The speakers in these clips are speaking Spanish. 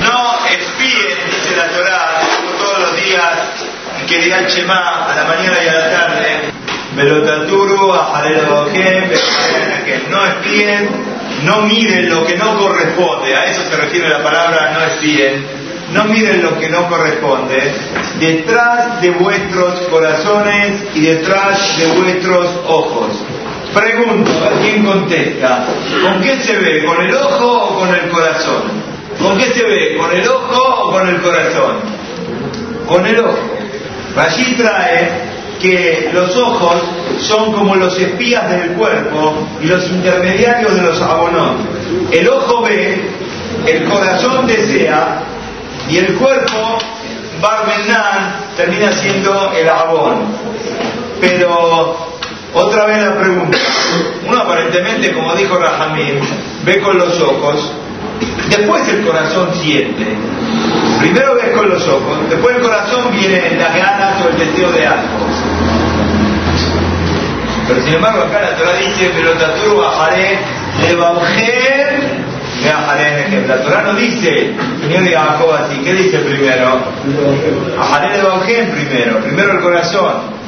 No espíen, dice la Torah, todos los días, que digan Shema a la mañana y a la tarde. No espíen, no miren lo que no corresponde, a eso se refiere la palabra no espíen. No miren lo que no corresponde detrás de vuestros corazones y detrás de vuestros ojos. Pregunto, ¿a quién contesta? ¿Con qué se ve? ¿Con el ojo o con el corazón? ¿Con qué se ve? ¿Con el ojo o con el corazón? Con el ojo. Allí trae que los ojos son como los espías del cuerpo y los intermediarios de los abonos. El ojo ve, el corazón desea y el cuerpo, Barmenan, termina siendo el abón. Pero otra vez la pregunta. Uno aparentemente, como dijo Rahamim, ve con los ojos, después el corazón siente. Primero ves con los ojos, después el corazón viene las ganas o el deseo de algo. Pero sin embargo acá la Torah dice, pero Tatur bajaré levanger la Torah no dice, señor Jacob así, ¿qué dice primero? Ajaré levanger primero, primero el corazón.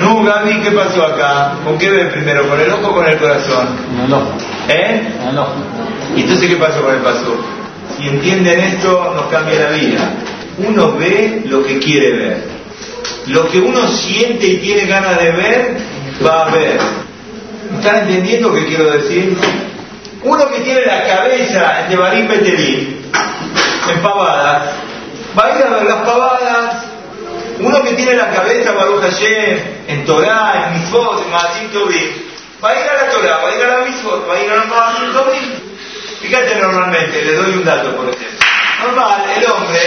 No, Gaby, ¿qué pasó acá? ¿Con qué ve primero? ¿Con el ojo o con el corazón? Con el ojo. ¿Eh? Con el ojo. ¿Y entonces qué pasó con el paso? Si entienden esto, nos cambia la vida. Uno ve lo que quiere ver. Lo que uno siente y tiene ganas de ver, va a ver. ¿Están entendiendo qué quiero decir? Uno que tiene la cabeza de Barín Petelín, en pavadas, va a ir a ver las pavadas uno que tiene la cabeza Baruch Hashem, en Torah, en Mitzvot, en Maasim Tovim, va a ir a la Torah, va a ir a la va a ir a la Tovim. Fíjate normalmente, le doy un dato por ejemplo. Normal, el hombre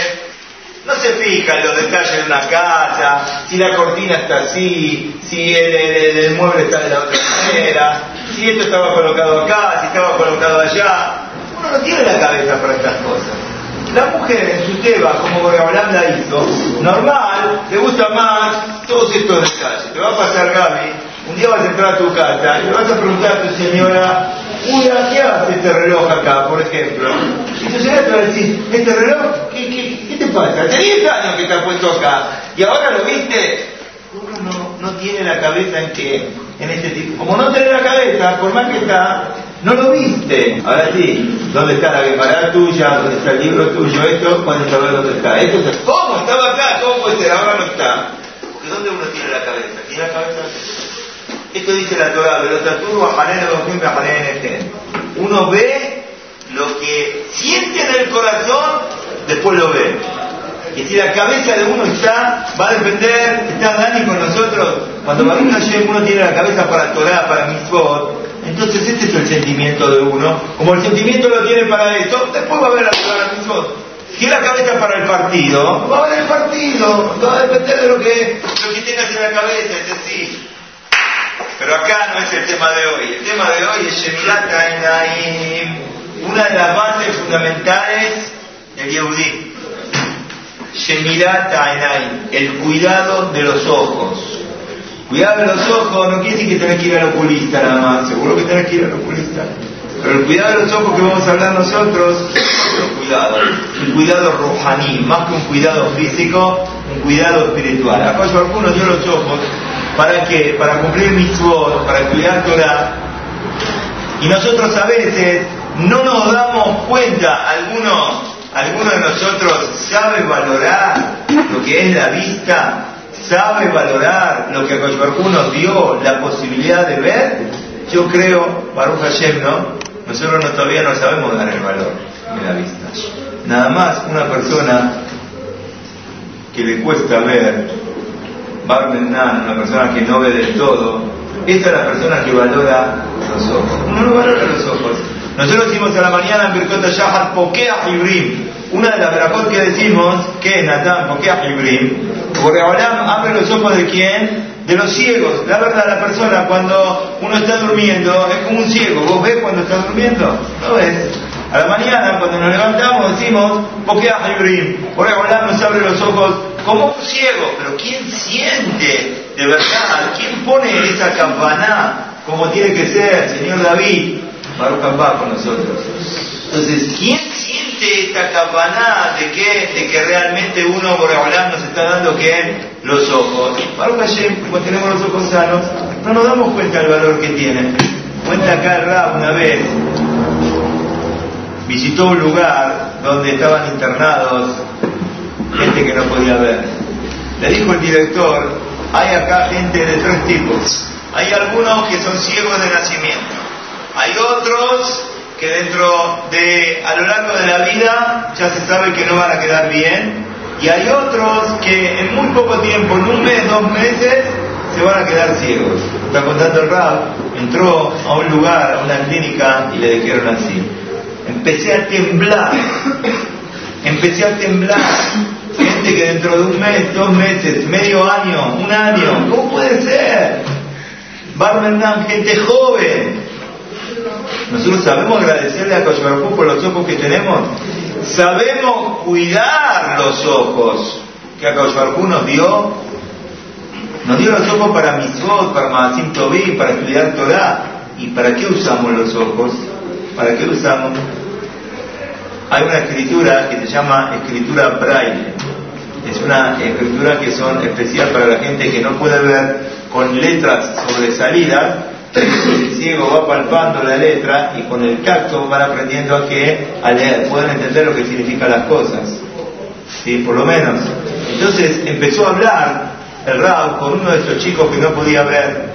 no se fija en los detalles de una casa, si la cortina está así, si el, el mueble está de la otra manera, si esto estaba colocado acá, si estaba colocado allá. Uno no tiene la cabeza para estas cosas. La mujer en su teba, como Boreolam la hizo, normal, le gusta más todos estos detalles. Te va a pasar Gaby, un día vas a entrar a tu casa y le vas a preguntar a tu señora, una, ¿qué hace este reloj acá, por ejemplo? Y tu señora te va a decir, ¿este reloj? ¿Qué, te pasa? Hace 10 años que está puesto acá y ahora lo viste. Uno no, no tiene la cabeza en que, en este tipo. Como no tiene la cabeza, por más que está, no lo viste. Ahora sí, ¿dónde está la Gemara tuya? ¿Dónde está el libro tuyo? Esto, ¿cuándo saber dónde está? Esto, ¿Cómo? Estaba acá, ¿cómo puede ser? Ahora no está. Porque ¿dónde uno tiene la cabeza? ¿Tiene la cabeza? Esto dice la Torah, uno ve lo que siente en el corazón, después lo ve. Y si la cabeza de uno está, va a depender, está Dani con nosotros, cuando uno tiene la cabeza para Torah, para Mitzvot, entonces este es el sentimiento de uno. Como el sentimiento lo tiene para eso, después va a haber mismo. Si la cabeza para el partido, va a haber el partido. Va a depender de lo que, lo que tengas en la cabeza, es así. Pero acá no es el tema de hoy. El tema de hoy es Shemilat una de las bases fundamentales del Yehudí. Shemilat el cuidado de los ojos. Cuidado de los ojos no quiere decir que tenés que ir al oculista nada más, seguro que tenés que ir al oculista. Pero el cuidado de los ojos que vamos a hablar nosotros cuidado, un cuidado rojaní, más que un cuidado físico, un cuidado espiritual. Acaso algunos dio los ojos para que, para cumplir mitzvot, para cuidar Torah. Y nosotros a veces no nos damos cuenta, algunos, algunos de nosotros saben valorar lo que es la vista sabe valorar lo que Koshbarku nos dio la posibilidad de ver, yo creo, Baruch Hashem, ¿no? Nosotros no, todavía no sabemos dar el valor de la vista. Nada más una persona que le cuesta ver, Barmenan, una persona que no ve del todo, esa es la persona que valora los ojos. No valora los ojos. Nosotros decimos a la mañana en Birkot Shahar, Pokea Ibrim. Una de las verajot que decimos, que Natán, Pokea Ibrim, Boreolam abre los ojos de quién? De los ciegos. La verdad, la persona cuando uno está durmiendo es como un ciego. ¿Vos ves cuando está durmiendo? No ves. A la mañana, cuando nos levantamos, decimos, Pokea Ibrim. Boreolam nos abre los ojos como un ciego. Pero ¿quién siente de verdad? ¿Quién pone esa campana como tiene que ser, señor David? Baruch va con nosotros. Entonces, ¿quién siente esta campaná de que, de que realmente uno, por hablar, nos está dando que los ojos? Hashem, como tenemos los ojos sanos, no nos damos cuenta del valor que tienen. Cuenta acá el Rab una vez, visitó un lugar donde estaban internados gente que no podía ver. Le dijo el director, hay acá gente de tres tipos. Hay algunos que son ciegos de nacimiento. Hay otros que dentro de, a lo largo de la vida, ya se sabe que no van a quedar bien. Y hay otros que en muy poco tiempo, en un mes, dos meses, se van a quedar ciegos. Está contando el rap, entró a un lugar, a una clínica y le dijeron así. Empecé a temblar, empecé a temblar. Gente que dentro de un mes, dos meses, medio año, un año, ¿cómo puede ser? Barmenam, gente joven. Nosotros sabemos agradecerle a Koshbarku por los ojos que tenemos. Sabemos cuidar los ojos que a Koshbarku nos dio. Nos dio los ojos para Mitzvot, para Maasim Tobí, para estudiar Torah. ¿Y para qué usamos los ojos? ¿Para qué usamos? Hay una escritura que se llama escritura braille. Es una escritura que son especial para la gente que no puede ver con letras sobresalidas, el ciego va palpando la letra y con el tacto van aprendiendo a que a leer, pueden entender lo que significan las cosas. ¿Sí? Por lo menos. Entonces empezó a hablar el Rab con uno de esos chicos que no podía ver.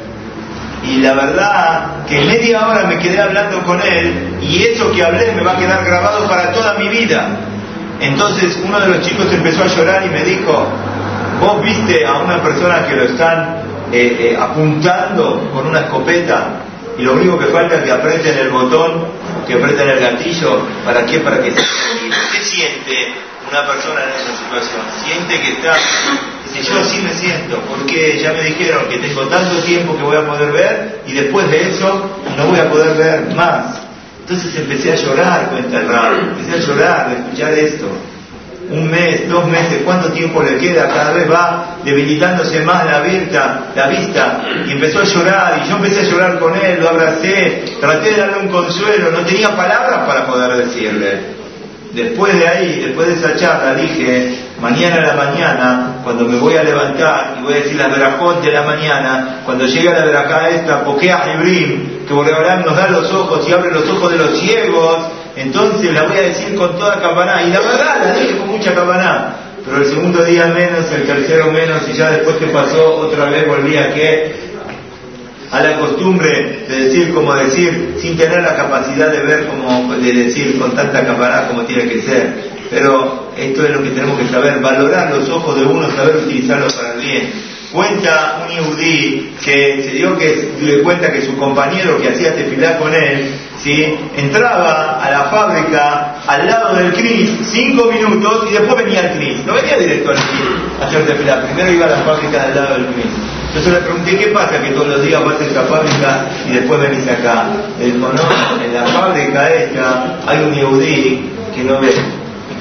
Y la verdad que media hora me quedé hablando con él y eso que hablé me va a quedar grabado para toda mi vida. Entonces uno de los chicos empezó a llorar y me dijo, vos viste a una persona que lo están eh, eh, apuntando con una escopeta y lo único que falta es que aprieten el botón, que aprieten el gatillo, ¿para qué? Para que se... ¿Qué siente una persona en esa situación? Siente que está... Dice, yo sí me siento, porque ya me dijeron que tengo tanto tiempo que voy a poder ver y después de eso no voy a poder ver más. Entonces empecé a llorar, cuenta el raro, empecé a llorar de escuchar esto un mes, dos meses, cuánto tiempo le queda, cada vez va debilitándose más la vista, la vista, y empezó a llorar, y yo empecé a llorar con él, lo abracé, traté de darle un consuelo, no tenía palabras para poder decirle. Después de ahí, después de esa charla, dije, mañana a la mañana, cuando me voy a levantar y voy a decir la verajot de la mañana, cuando llegue a la verajá esta, a Hebrim, que Boreolam nos da los ojos y abre los ojos de los ciegos, entonces la voy a decir con toda campaná. Y la verdad la dije con mucha campaná. Pero el segundo día menos, el tercero menos, y ya después que pasó, otra vez volví a que a la costumbre de decir como decir, sin tener la capacidad de ver como de decir con tanta campaná como tiene que ser. Pero esto es lo que tenemos que saber, valorar los ojos de uno, saber utilizarlos para el bien. Cuenta un yudí que se dio que le cuenta que su compañero que hacía tefilar con él, ¿sí? entraba a la fábrica al lado del CRIS cinco minutos y después venía al CRIS. No venía directo al CRIS a hacer tefilar, primero iba a la fábrica al lado del CRIS. Entonces le pregunté, ¿qué pasa que todos los días vas a esta fábrica y después venís acá? Él dijo, no, en la fábrica esta hay un yudí que no ve,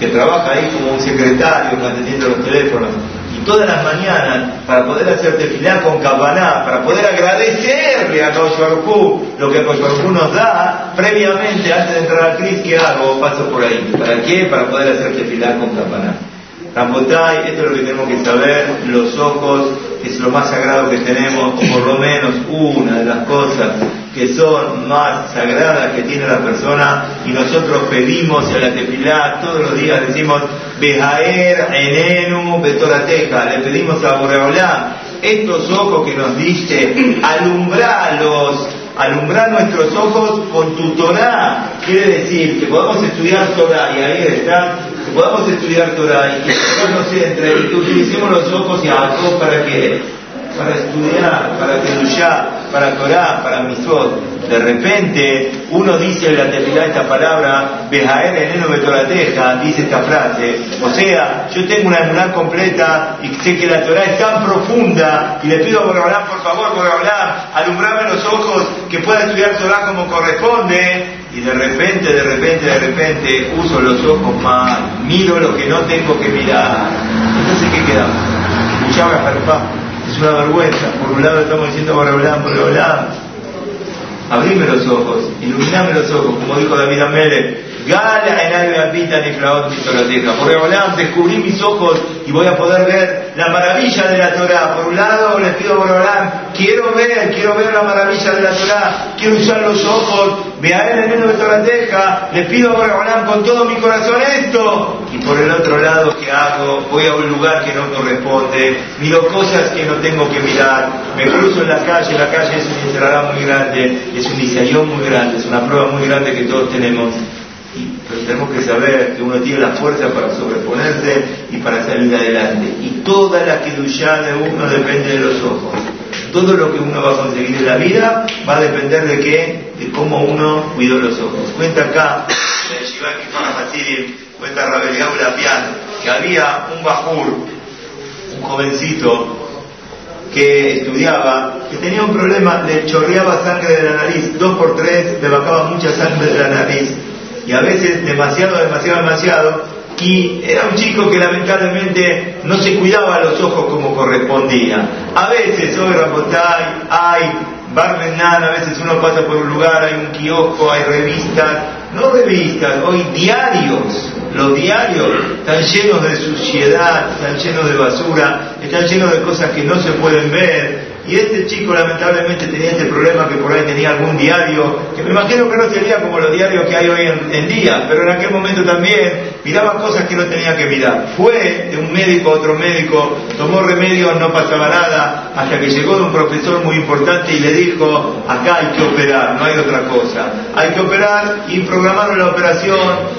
que trabaja ahí como un secretario atendiendo los teléfonos todas las mañanas para poder hacer tefilá con campaná, para poder agradecerle a Baruj lo que Baruj nos da previamente antes de entrar al Cris, ¿qué hago? Paso por ahí. ¿Para qué? Para poder hacer tefilá con campaná. Rambotay, esto es lo que tenemos que saber, los ojos, es lo más sagrado que tenemos, o por lo menos una de las cosas que son más sagradas que tiene la persona, y nosotros pedimos a la tefilá, todos los días decimos, Bejaer, Enenu, Betorateja, le pedimos a Boreolá, estos ojos que nos diste, alumbralos, alumbrar nuestros ojos con tu Torah, quiere decir que podamos estudiar Torah, y ahí está, que podamos estudiar Torah y que nos entre y que utilicemos los ojos y a para que para estudiar, para ya para Torah, para Misot. De repente uno dice en la tefilá esta palabra, Bejaer eneno betorateja, dice esta frase. O sea, yo tengo una emuná completa y sé que la Torah es tan profunda y le pido a Borolán, por favor, hablar alumbrame los ojos, que pueda estudiar Torah como corresponde. Y de repente, de repente, de repente uso los ojos mal, miro lo que no tengo que mirar. Entonces, ¿qué queda? Escuchaba a es una vergüenza. Por un lado estamos diciendo por hablar. abrime los ojos, iluminame los ojos, como dijo David Amélez, Gala en Por Reolam, descubrí mis ojos y voy a poder ver la maravilla de la Torah. Por un lado, les pido por Reolam, quiero ver, quiero ver la maravilla de la Torah, quiero usar los ojos, vea él en de Torateja, les pido por Reolam con todo mi corazón esto. Y por el otro lado, ¿qué hago? Voy a un lugar que no corresponde, miro cosas que no tengo que mirar, me cruzo en la calle, la calle es un encerrará muy grande, es un diseño muy grande, es una prueba muy grande que todos tenemos tenemos que saber que uno tiene la fuerza para sobreponerse y para salir adelante. Y toda la kedusha de uno depende de los ojos. Todo lo que uno va a conseguir en la vida va a depender de qué, de cómo uno cuidó los ojos. Cuenta acá, cuenta Rabel que había un bajur, un jovencito, que estudiaba, que tenía un problema, le chorreaba sangre de la nariz, dos por tres, le bajaba mucha sangre de la nariz y a veces demasiado, demasiado, demasiado, y era un chico que lamentablemente no se cuidaba los ojos como correspondía. A veces, hoy Rapotay, hay Barmenan, a veces uno pasa por un lugar, hay un kiosco, hay revistas, no revistas, hoy diarios, los diarios están llenos de suciedad, están llenos de basura, están llenos de cosas que no se pueden ver, y este chico lamentablemente tenía este problema que por ahí tenía algún diario, que me imagino que no sería como los diarios que hay hoy en, día, pero en aquel momento también miraba cosas que no tenía que mirar. Fue de un médico a otro médico, tomó remedios, no pasaba nada, hasta que llegó de un profesor muy importante y le dijo, acá hay que operar, no hay otra cosa. Hay que operar y programaron la operación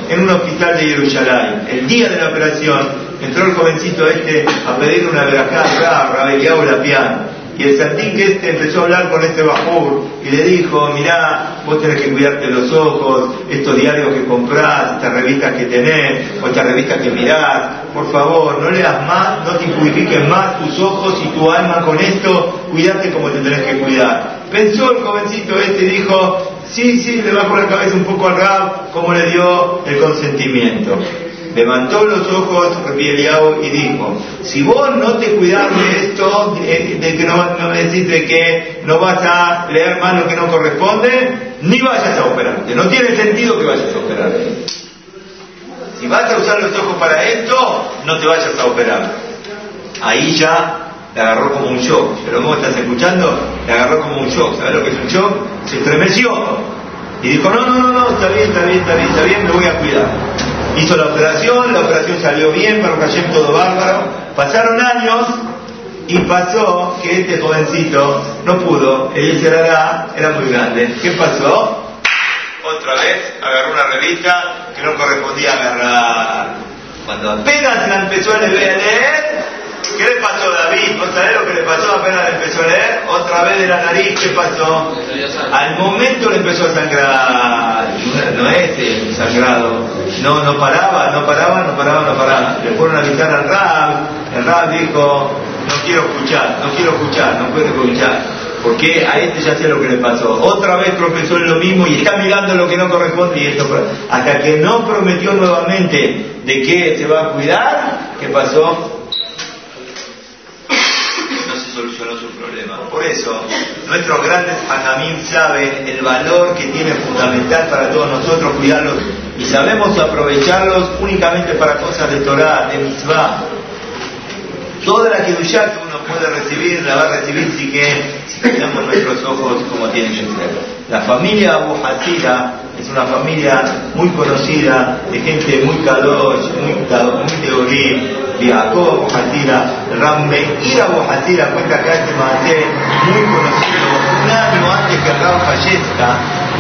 en un hospital de Jerusalén. El día de la operación entró el jovencito este a pedir una verajá a la piano. Y el que este empezó a hablar con este bajur y le dijo, mirá, vos tenés que cuidarte los ojos, estos diarios que comprás, estas revistas que tenés, o estas revistas que mirás, por favor, no leas más, no te purifiques más tus ojos y tu alma con esto, cuídate como te tenés que cuidar. Pensó el jovencito este y dijo, sí, sí, le va la cabeza un poco al rab, como le dio el consentimiento levantó los ojos Eliao y dijo, si vos no te cuidás de esto, de, que no, me decís de que no vas a leer más lo que no corresponde, ni vayas a operarte. No tiene sentido que vayas a operarte. Si vas a usar los ojos para esto, no te vayas a operar. Ahí ya le agarró como un shock. Pero ¿cómo estás escuchando? Le agarró como un shock. ¿Sabes lo que es un shock? Se estremeció. Y dijo, no, no, no, no, está bien, está bien, está bien, está bien, me voy a cuidar. Hizo la operación, la operación salió bien, pero cayó todo bárbaro. Pasaron años y pasó que este jovencito no pudo, el Cerará era muy grande. ¿Qué pasó? Otra vez agarró una revista que no correspondía agarrar. Cuando apenas la empezó a leer, ¿Qué le pasó a David? ¿Vos sabés lo que le pasó apenas le empezó a leer? Otra vez de la nariz, ¿qué pasó? Al momento le empezó a sangrar. No es el sangrado. No, no paraba, no paraba, no paraba, no paraba. Le fueron a avisar al Rab. El Rab dijo, no quiero escuchar, no quiero escuchar, no puedo escuchar. Porque a este ya sé lo que le pasó. Otra vez profesó lo mismo y está mirando lo que no corresponde y esto. Hasta que no prometió nuevamente de que se va a cuidar, ¿qué pasó? Solucionó su problema. Por eso, nuestros grandes hajamim saben el valor que tiene fundamental para todos nosotros cuidarlos y sabemos aprovecharlos únicamente para cosas de Torah, de mitzvah. Toda la uno puede recibir, la va a recibir si que si cuidamos nuestros ojos como tienen que ser. La familia Abu es una familia muy conocida, de gente muy calor, muy, muy teoría, Jacob Hatira, Rambeira Hatira, cuenta acá este muy conocido, año antes que Ram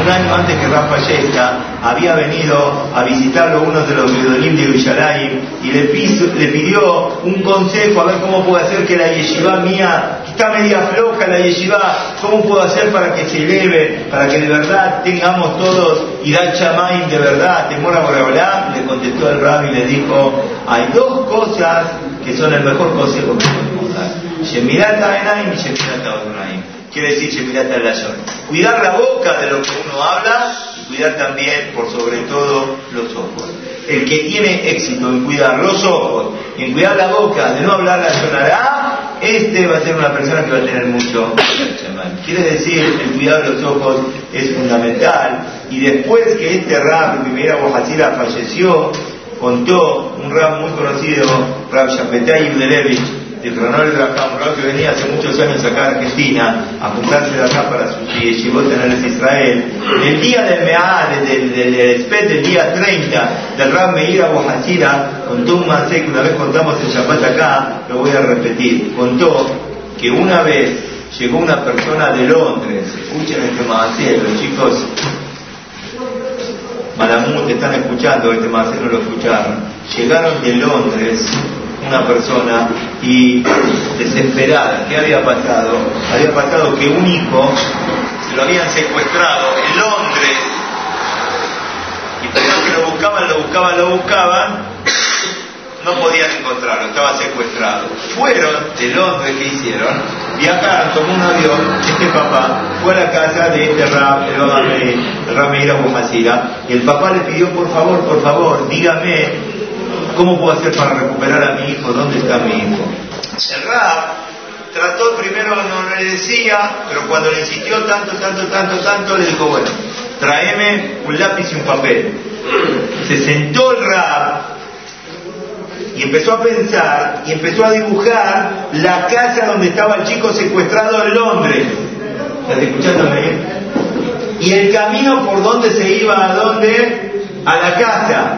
un año antes que Ram fallezca, había venido a visitarlo uno de los Yudonim de Villalaim y le, pidió un consejo a ver cómo puedo hacer que la yeshiva mía, que está media floja la yeshiva, cómo puedo hacer para que se eleve, para que de verdad tengamos todos Irat Shamaim de verdad, temor a Boreolá, le contestó el rabbi y le dijo, hay dos cosas que son el mejor consejo que podemos dar. Shemirat y Shemirat. Quiere decir Shemirat Alayón. Cuidar la boca de lo que uno habla y cuidar también, por sobre todo, los ojos. El que tiene éxito en cuidar los ojos en cuidar la boca, de no hablar la sonará, este va a ser una persona que va a tener mucho Quiere decir, el cuidado de los ojos es fundamental. Y después que este rab, primera Bojasira, falleció, contó un rab muy conocido, Rab Shapetay Yudelevich, Cronol de un que venía hace muchos años acá a Argentina a juntarse de acá para su yeshivot en Israel. El día del Meal, del, del, del, día 30, del Rab Meir Abu contó un masé que una vez contamos en Shabbat acá, lo voy a repetir. Contó que una vez llegó una persona de Londres, escuchen este masé, los chicos Malamud están escuchando este masé, no lo escucharon. Llegaron de Londres una persona y desesperada. ¿Qué había pasado? Había pasado que un hijo se lo habían secuestrado en Londres y por que lo buscaban, lo buscaban, lo buscaban, no podían encontrarlo, estaba secuestrado. Fueron de Londres, ¿qué hicieron? Viajaron, tomó un avión, este papá fue a la casa de este Ram, el Rameir y el papá le pidió, por favor, por favor, dígame ¿Cómo puedo hacer para recuperar a mi hijo? ¿Dónde está mi hijo? El Rab trató primero, no le decía, pero cuando le insistió tanto, tanto, tanto, tanto, le dijo, bueno, tráeme un lápiz y un papel. Se sentó el Rab y empezó a pensar y empezó a dibujar la casa donde estaba el chico secuestrado en Londres. ¿Estás escuchándome? Y el camino por donde se iba a dónde? A la casa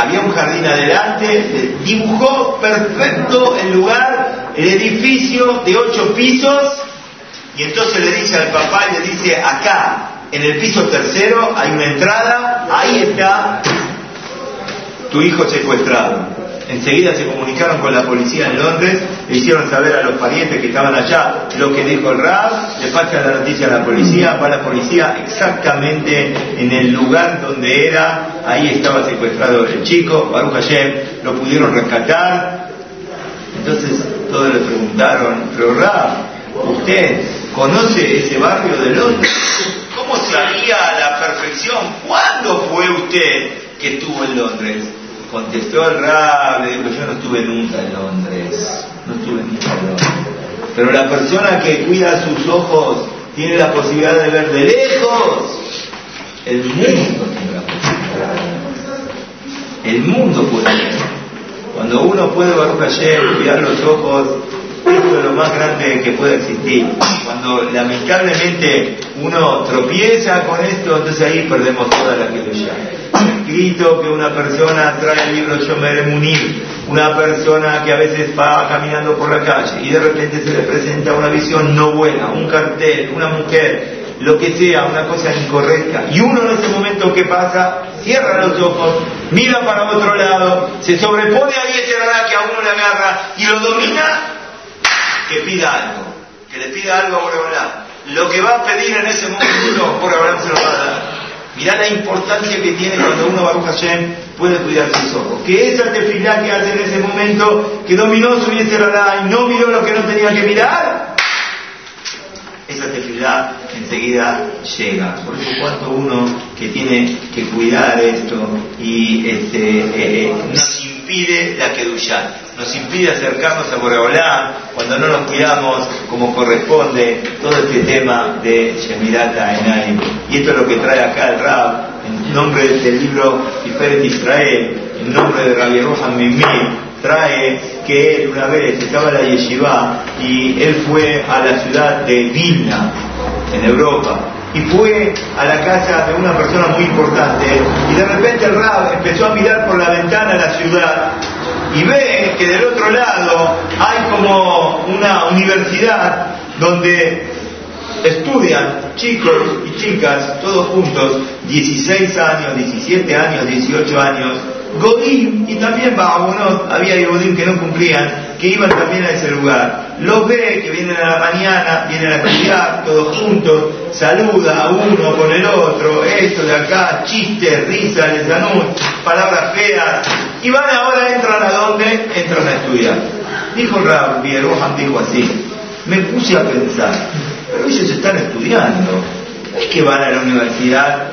había un jardín adelante, dibujó perfecto el lugar, el edificio de ocho pisos, y entonces le dice al papá, le dice, acá, en el piso tercero hay una entrada, ahí está tu hijo secuestrado. Enseguida se comunicaron con la policía en Londres, le hicieron saber a los parientes que estaban allá lo que dijo el RAB, le pasa la noticia a la policía, va la policía exactamente en el lugar donde era, ahí estaba secuestrado el chico, Baruch Hashem, lo pudieron rescatar. Entonces todos le preguntaron, pero Rab, ¿usted conoce ese barrio de Londres? ¿Cómo sabía a la perfección? ¿Cuándo fue usted que estuvo en Londres? Contestó el rab, le dijo, yo no estuve nunca en Londres, no estuve nunca en Londres. Pero la persona que cuida sus ojos tiene la posibilidad de ver de lejos. El mundo tiene la posibilidad El mundo puede ver. Cuando uno puede, Baruch Hashem, cuidar los ojos, es lo más grande que puede existir. Cuando lamentablemente uno tropieza con esto, entonces ahí perdemos toda la que Escrito que una persona trae el libro Shomer Munir, una persona que a veces va caminando por la calle y de repente se le presenta una visión no buena, un cartel, una mujer, lo que sea, una cosa incorrecta. Y uno en ese momento que pasa, cierra los ojos, mira para otro lado, se sobrepone a ese que a uno le agarra y lo domina, que pida algo, que le pida algo a Boreolá. Lo que va a pedir en ese momento, Boreolá se lo va a dar. Mirá la importancia que tiene cuando uno, Baruch Hashem, puede cuidar sus ojos. Que esa tefilá que hace en ese momento, que dominó su y no miró lo que no tenía que mirar, esa tefilá enseguida llega. Por eso cuanto uno que tiene que cuidar esto y este, eh, eh, impide la Kedushá, nos impide acercarnos a Boreolá cuando no nos cuidamos como corresponde todo este tema de Shemirata Enaim. Y esto es lo que trae acá el Rab en nombre del libro Tiferet Israel, en nombre de Rabbi Rohan Mimir, trae que él una vez estaba en la yeshiva y él fue a la ciudad de Vilna, en Europa, y fue a la casa de una persona muy importante. Y de repente el Rab empezó a mirar por la ventana de la ciudad y ve que del otro lado hay como una universidad donde estudian chicos y chicas, todos juntos, 16 años, 17 años, 18 años, Godín y también uno había Godín que no cumplían, que iban también a ese lugar. Los ve que vienen a la mañana, vienen a estudiar todos juntos, saluda a uno con el otro, esto de acá, chistes, risas, lesanú, palabras feas, y van ahora, entran a dónde? Entran a estudiar. Dijo Rabbi Rohan, dijo así, me puse a pensar, pero ellos están estudiando, es que van a la universidad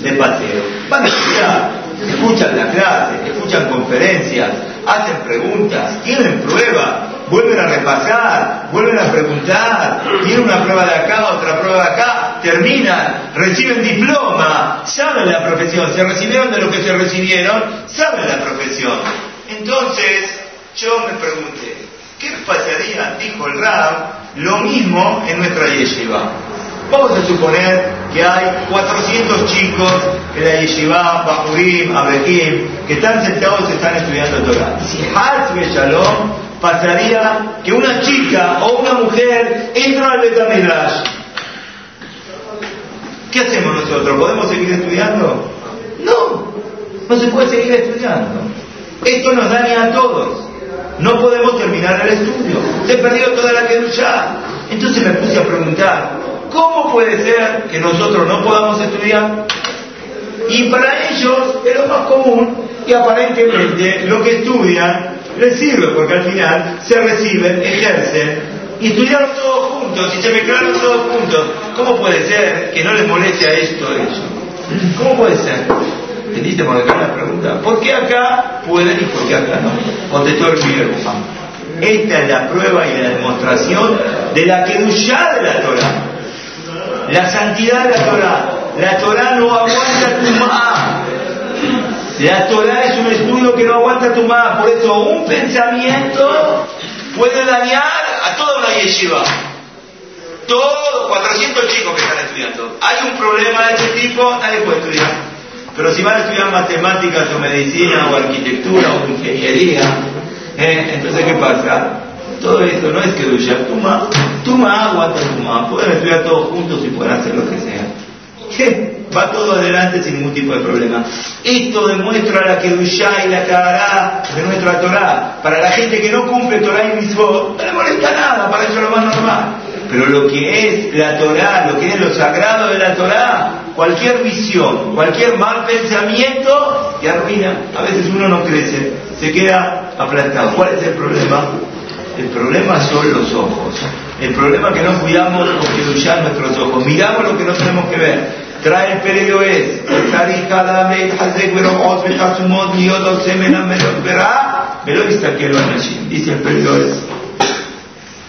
de paseo, van a estudiar escuchan la clase, escuchan con conferencias, hacen preguntas, tienen pruebas, vuelven a repasar, vuelven a preguntar, tienen una prueba de acá, otra prueba de acá, terminan, reciben diploma, saben la profesión, se recibieron de lo que se recibieron, saben la profesión. Entonces, yo me pregunté, ¿qué pasaría, dijo el Rab, lo mismo en nuestra yeshiva? Vamos a suponer que hay 400 chicos en la yeshiva, Bahurim, Abrahim, que están sentados y están estudiando Torah. Y si Hazbe Shalom pasaría que una chica o una mujer entra al Betamidrash. ¿Qué hacemos nosotros? ¿Podemos seguir estudiando? No, no se puede seguir estudiando. Esto nos daña a todos. No podemos terminar el estudio. Se perdió toda la ya. Entonces me puse a preguntar, ¿cómo puede ser que nosotros no podamos estudiar? Y para ellos es lo más común y aparentemente lo que estudian les sirve porque al final se reciben, ejercen y estudiaron todos juntos y se mezclaron todos juntos. ¿Cómo puede ser que no les moleste a esto eso? ¿Cómo puede ser? ¿Entendiste por acá la pregunta? ¿Por qué acá pueden y por qué acá no? Contestó el Esta es la prueba y la demostración de la Kedushá de la Torah. La santidad de la Torah. La Torah no aguanta tu más. La Torah es un estudio que no aguanta tu más. Por eso un pensamiento puede dañar a toda una yeshiva. Todos 400 chicos que están estudiando. Hay un problema de este tipo, nadie puede estudiar. Pero si van a estudiar matemáticas o medicina o arquitectura o ingeniería, ¿eh? entonces ¿qué pasa? Todo esto no es que duya, tuma, tuma agua, tuma, pueden estudiar todos juntos y pueden hacer lo que sea. Va todo adelante sin ningún tipo de problema. Esto demuestra la Kedusha y la Kahará de nuestra Torah. Para la gente que no cumple Torah y Mitzvot, no le molesta nada, para eso es lo más normal. Pero lo que es la Torah, lo que es lo sagrado de la Torah, cualquier visión, cualquier mal pensamiento te arruina. A veces uno no crece, se queda aplastado. ¿Cuál es el problema? El problema son los ojos. El problema es que no cuidamos que nuestros ojos. Miramos lo que no tenemos que ver. Trae el periodo es, dice el periodo es.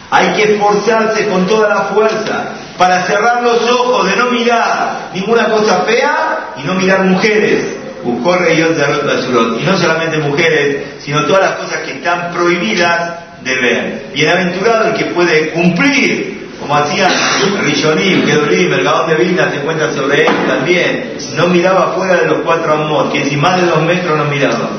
Hay que esforzarse con toda la fuerza para cerrar los ojos de no mirar ninguna cosa fea y no mirar mujeres. Y no solamente mujeres, sino todas las cosas que están prohibidas de ver. Bienaventurado el que puede cumplir, como hacían Rishonim, Gedolim, el Gaón de Vilna se encuentra sobre él también. No miraba fuera de los cuatro amor, que si más de dos metros no miraba.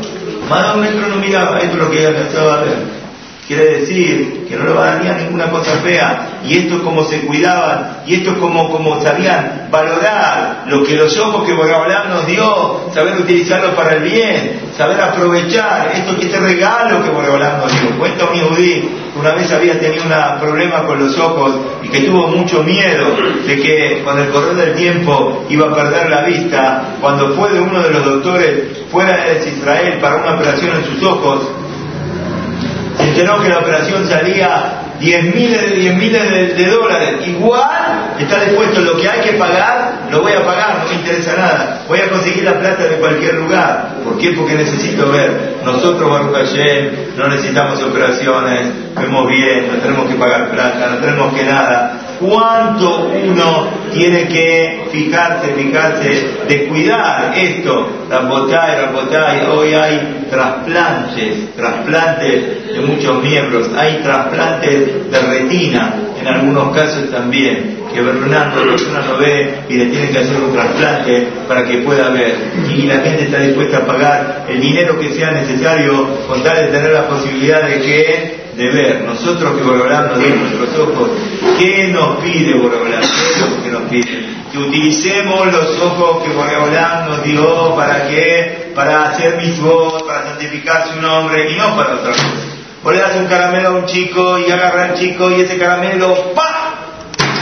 Más de dos metros no miraba, esto es lo que ella empezaba a ver. Quiere decir que no le a dañar ninguna cosa fea. Y esto es como se cuidaban, y esto es como, como sabían valorar lo que los ojos que Boraholam nos dio, saber utilizarlo para el bien, saber aprovechar esto que este regalo que Boraholam nos dio. Cuento mi Udí, una vez había tenido un problema con los ojos y que tuvo mucho miedo de que con el correr del tiempo iba a perder la vista. Cuando fue de uno de los doctores fuera de Israel para una operación en sus ojos, que la operación salía 10 miles de 10 miles de, dólares. Igual está dispuesto lo que hay que pagar, lo voy a pagar, no me interesa nada. Voy a conseguir la plata de cualquier lugar. ¿Por qué? Porque necesito ver. Nosotros, Baruch Hashem, no necesitamos operaciones, vemos bien, no tenemos que pagar plata, no tenemos que nada cuánto uno tiene que fijarse, fijarse de cuidar esto. Rambotay, Rambotay, hoy hay trasplantes, trasplantes de muchos miembros, hay trasplantes de retina, en algunos casos también, que Bernardo la persona no ve y le tienen que hacer un trasplante para que pueda ver. Y la gente está dispuesta a pagar el dinero que sea necesario con tal de tener la posibilidad de que de ver. Nosotros que Borobalán nos dio nuestros ojos, ¿qué nos pide Borobalán? ¿Qué es lo que nos pide? Que utilicemos los ojos que Borobalán nos dio para qué? Para hacer mis voz, para santificar su nombre y no para otra cosa. Vos le das un caramelo a un chico y agarra al chico y ese caramelo ¡pa!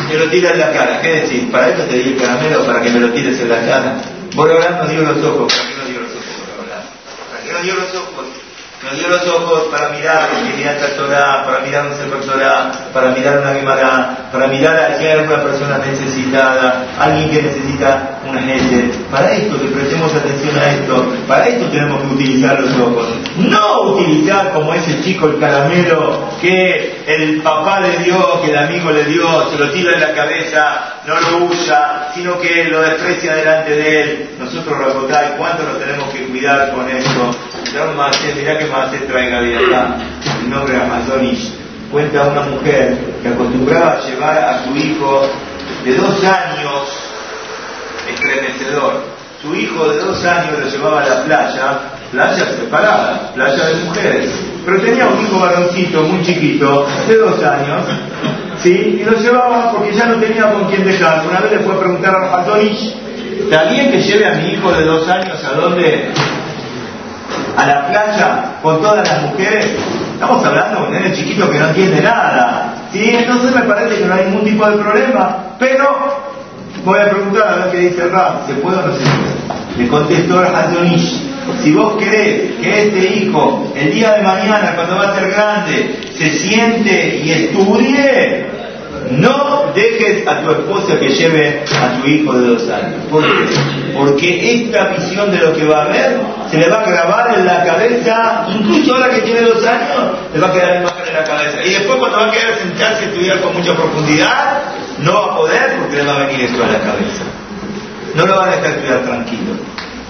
te lo tira en la cara. ¿Qué decís? ¿Para esto te di el caramelo? ¿Para que me lo tires en la cara? Borobalán nos dio los ojos. ¿Para qué nos dio los ojos Borobalán? ¿Para qué nos dio los ojos? Nos dio los ojos para mirar la Torah, para mirar un Sefer Torah, para mirar una Gemara, para mirar a si hay alguna persona necesitada, alguien que necesita una gente para esto que prestemos atención a esto, para esto tenemos que utilizar los ojos. No utilizar como ese chico el caramelo que el papá le dio, que el amigo le dio, se lo tira en la cabeza, no lo usa, sino que lo desprecia delante de él. Nosotros, Rabotay, ¿cuánto nos tenemos que cuidar con esto? Mirá que más traiga de acá, el nombre Amazonish. Cuenta una mujer que acostumbraba a llevar a su hijo de dos años estremecedor. Su hijo de dos años lo llevaba a la playa, playa separada, playa de mujeres. Pero tenía un hijo varoncito muy chiquito, de dos años, ¿sí? Y lo llevaba porque ya no tenía con quién dejar. Una vez le fue a preguntar a Rafatovich, ¿está bien que lleve a mi hijo de dos años a dónde? A la playa con todas las mujeres. Estamos hablando de un chiquito que no entiende nada. ¿Sí? Entonces me parece que no hay ningún tipo de problema. Pero Voy a preguntar a ver qué dice Rab, ¿se puede o no se puede? Le contestó Hazonish, si vos querés que este hijo el día de mañana, cuando va a ser grande, se siente y estudie, no dejes a tu esposa que lleve a tu hijo de dos años. ¿Por qué? Porque esta visión de lo que va a ver se le va a grabar en la cabeza, incluso ahora que tiene dos años, le va a quedar en la cabeza. Y después cuando va a querer sentarse y estudiar con mucha profundidad, no va a poder porque le va a venir esto a la cabeza. No lo van a dejar estudiar tranquilo.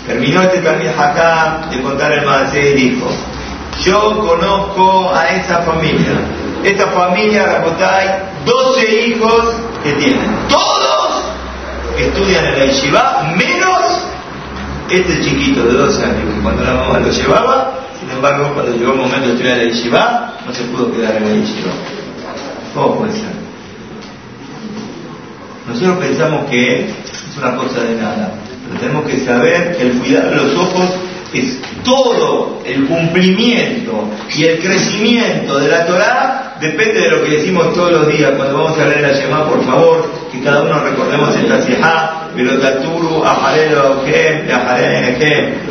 Terminó este también acá de contar el Madase y dijo, yo conozco a esa familia. Esta familia, Rakotay, 12 hijos que tienen. Todos estudian en la yeshiva, menos este chiquito de 12 años, que cuando la mamá lo llevaba, sin embargo, cuando llegó el momento de estudiar en la yeshiva, no se pudo quedar en la yeshiva. ¿Cómo puede ser? Nosotros pensamos que es una cosa de nada, pero tenemos que saber que el cuidar los ojos es todo el cumplimiento y el crecimiento de la Torah depende de lo que decimos todos los días. Cuando vamos a leer la Shema, por favor, que cada uno recordemos esta Sijá, Velotaturu, Ajarelo,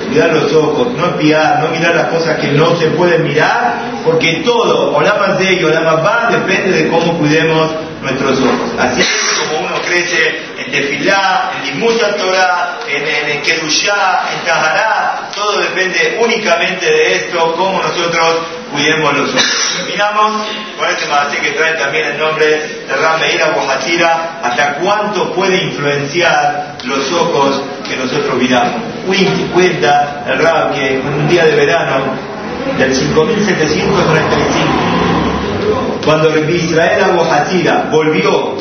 cuidar los ojos, no espiar, no mirar las cosas que no se pueden mirar, porque todo, o la más de ello, o la más va, depende de cómo cuidemos nuestros ojos. Así es como uno crece en Tefilá, en Limuta Torah, en, en, en Tahará, todo depende únicamente de esto, cómo nosotros cuidemos los ojos. Terminamos con este así que trae también el nombre de Rameira Guajatira, hasta cuánto puede influenciar los ojos que nosotros miramos. Cuenta el Rab que en un día de verano del 5735 cuando Israel Abu volvió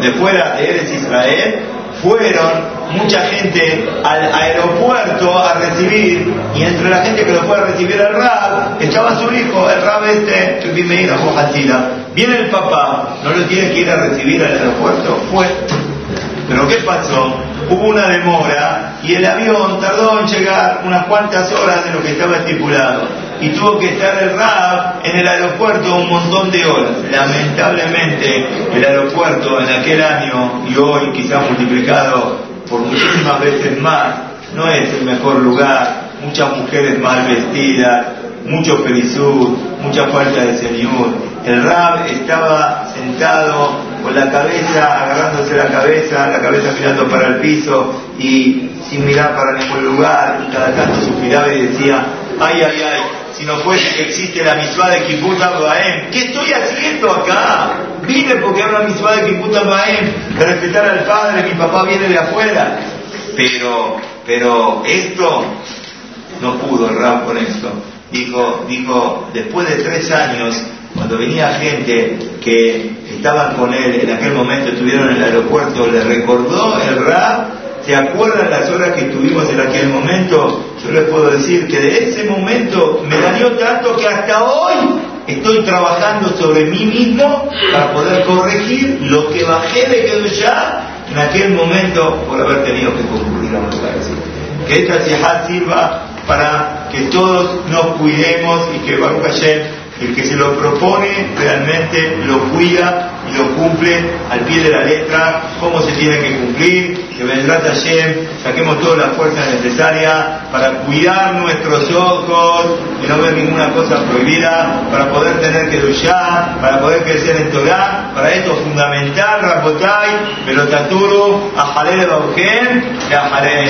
de fuera de Eres Israel, fueron mucha gente al aeropuerto a recibir, y entre la gente que lo fue a recibir al Rab, estaba su hijo, el Rab este, Bimeir Abu Viene el papá, no lo tiene que ir a recibir al aeropuerto, fue. Pero ¿qué pasó? Hubo una demora y el avión tardó en llegar unas cuantas horas de lo que estaba estipulado y tuvo que estar el RAB en el aeropuerto un montón de horas. Lamentablemente, el aeropuerto en aquel año y hoy quizá multiplicado por muchísimas veces más, no es el mejor lugar, muchas mujeres mal vestidas, mucho perisur, mucha falta de señor. El Rab estaba sentado con la cabeza, agarrándose la cabeza, la cabeza mirando para el piso y sin mirar para ningún lugar, y cada tanto suspiraba y decía, ay, ay, ay, si no fuese que existe la misma de Kibbutz Baem. ¿Qué estoy haciendo acá? Vine porque habla la misma de Kibbutz Baem, respetar al padre, mi papá viene de afuera. Pero, pero esto no pudo el rap con esto. Dijo, dijo, después de tres años, cuando venía gente que estaban con él, en aquel momento estuvieron en el aeropuerto, le recordó el rap ¿Se acuerdan las horas que estuvimos en aquel momento? Yo les puedo decir que de ese momento me dañó tanto que hasta hoy estoy trabajando sobre mí mismo para poder corregir lo que bajé de ya en aquel momento por haber tenido que concluir a un Que esta sijá sirva para que todos nos cuidemos y que Baruch Hashem, el que se lo propone, realmente lo cuida y lo cumple al pie de la letra, cómo se tiene que cumplir que vendrá Hashem, saquemos toda la fuerza necesaria para cuidar nuestros ojos y no ver ninguna cosa prohibida, para poder tener que luchar, para poder crecer en Torah, para esto fundamental, Rabotai, Pelotaturu, Ajalel Baugen y Ajalel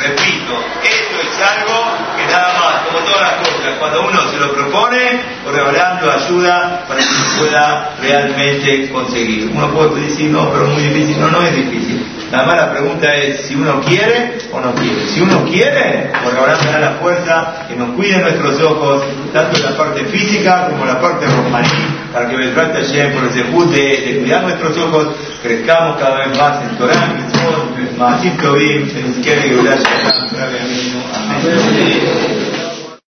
Repito, esto es algo que nada más, como todas las cosas, cuando uno se lo propone, por hablando ayuda para que se pueda realmente conseguir. Uno puede decir, no, pero es muy difícil. No, no es difícil. Nada más la pregunta es si uno quiere o no quiere. Si uno quiere, porque ahora me da la fuerza que nos cuide nuestros ojos, tanto en la parte física como en la parte romaní, para que trate ayer por ese de, de cuidar nuestros ojos, crezcamos cada vez más en Torah, en Masif Tovim, en Izquierda y Amén.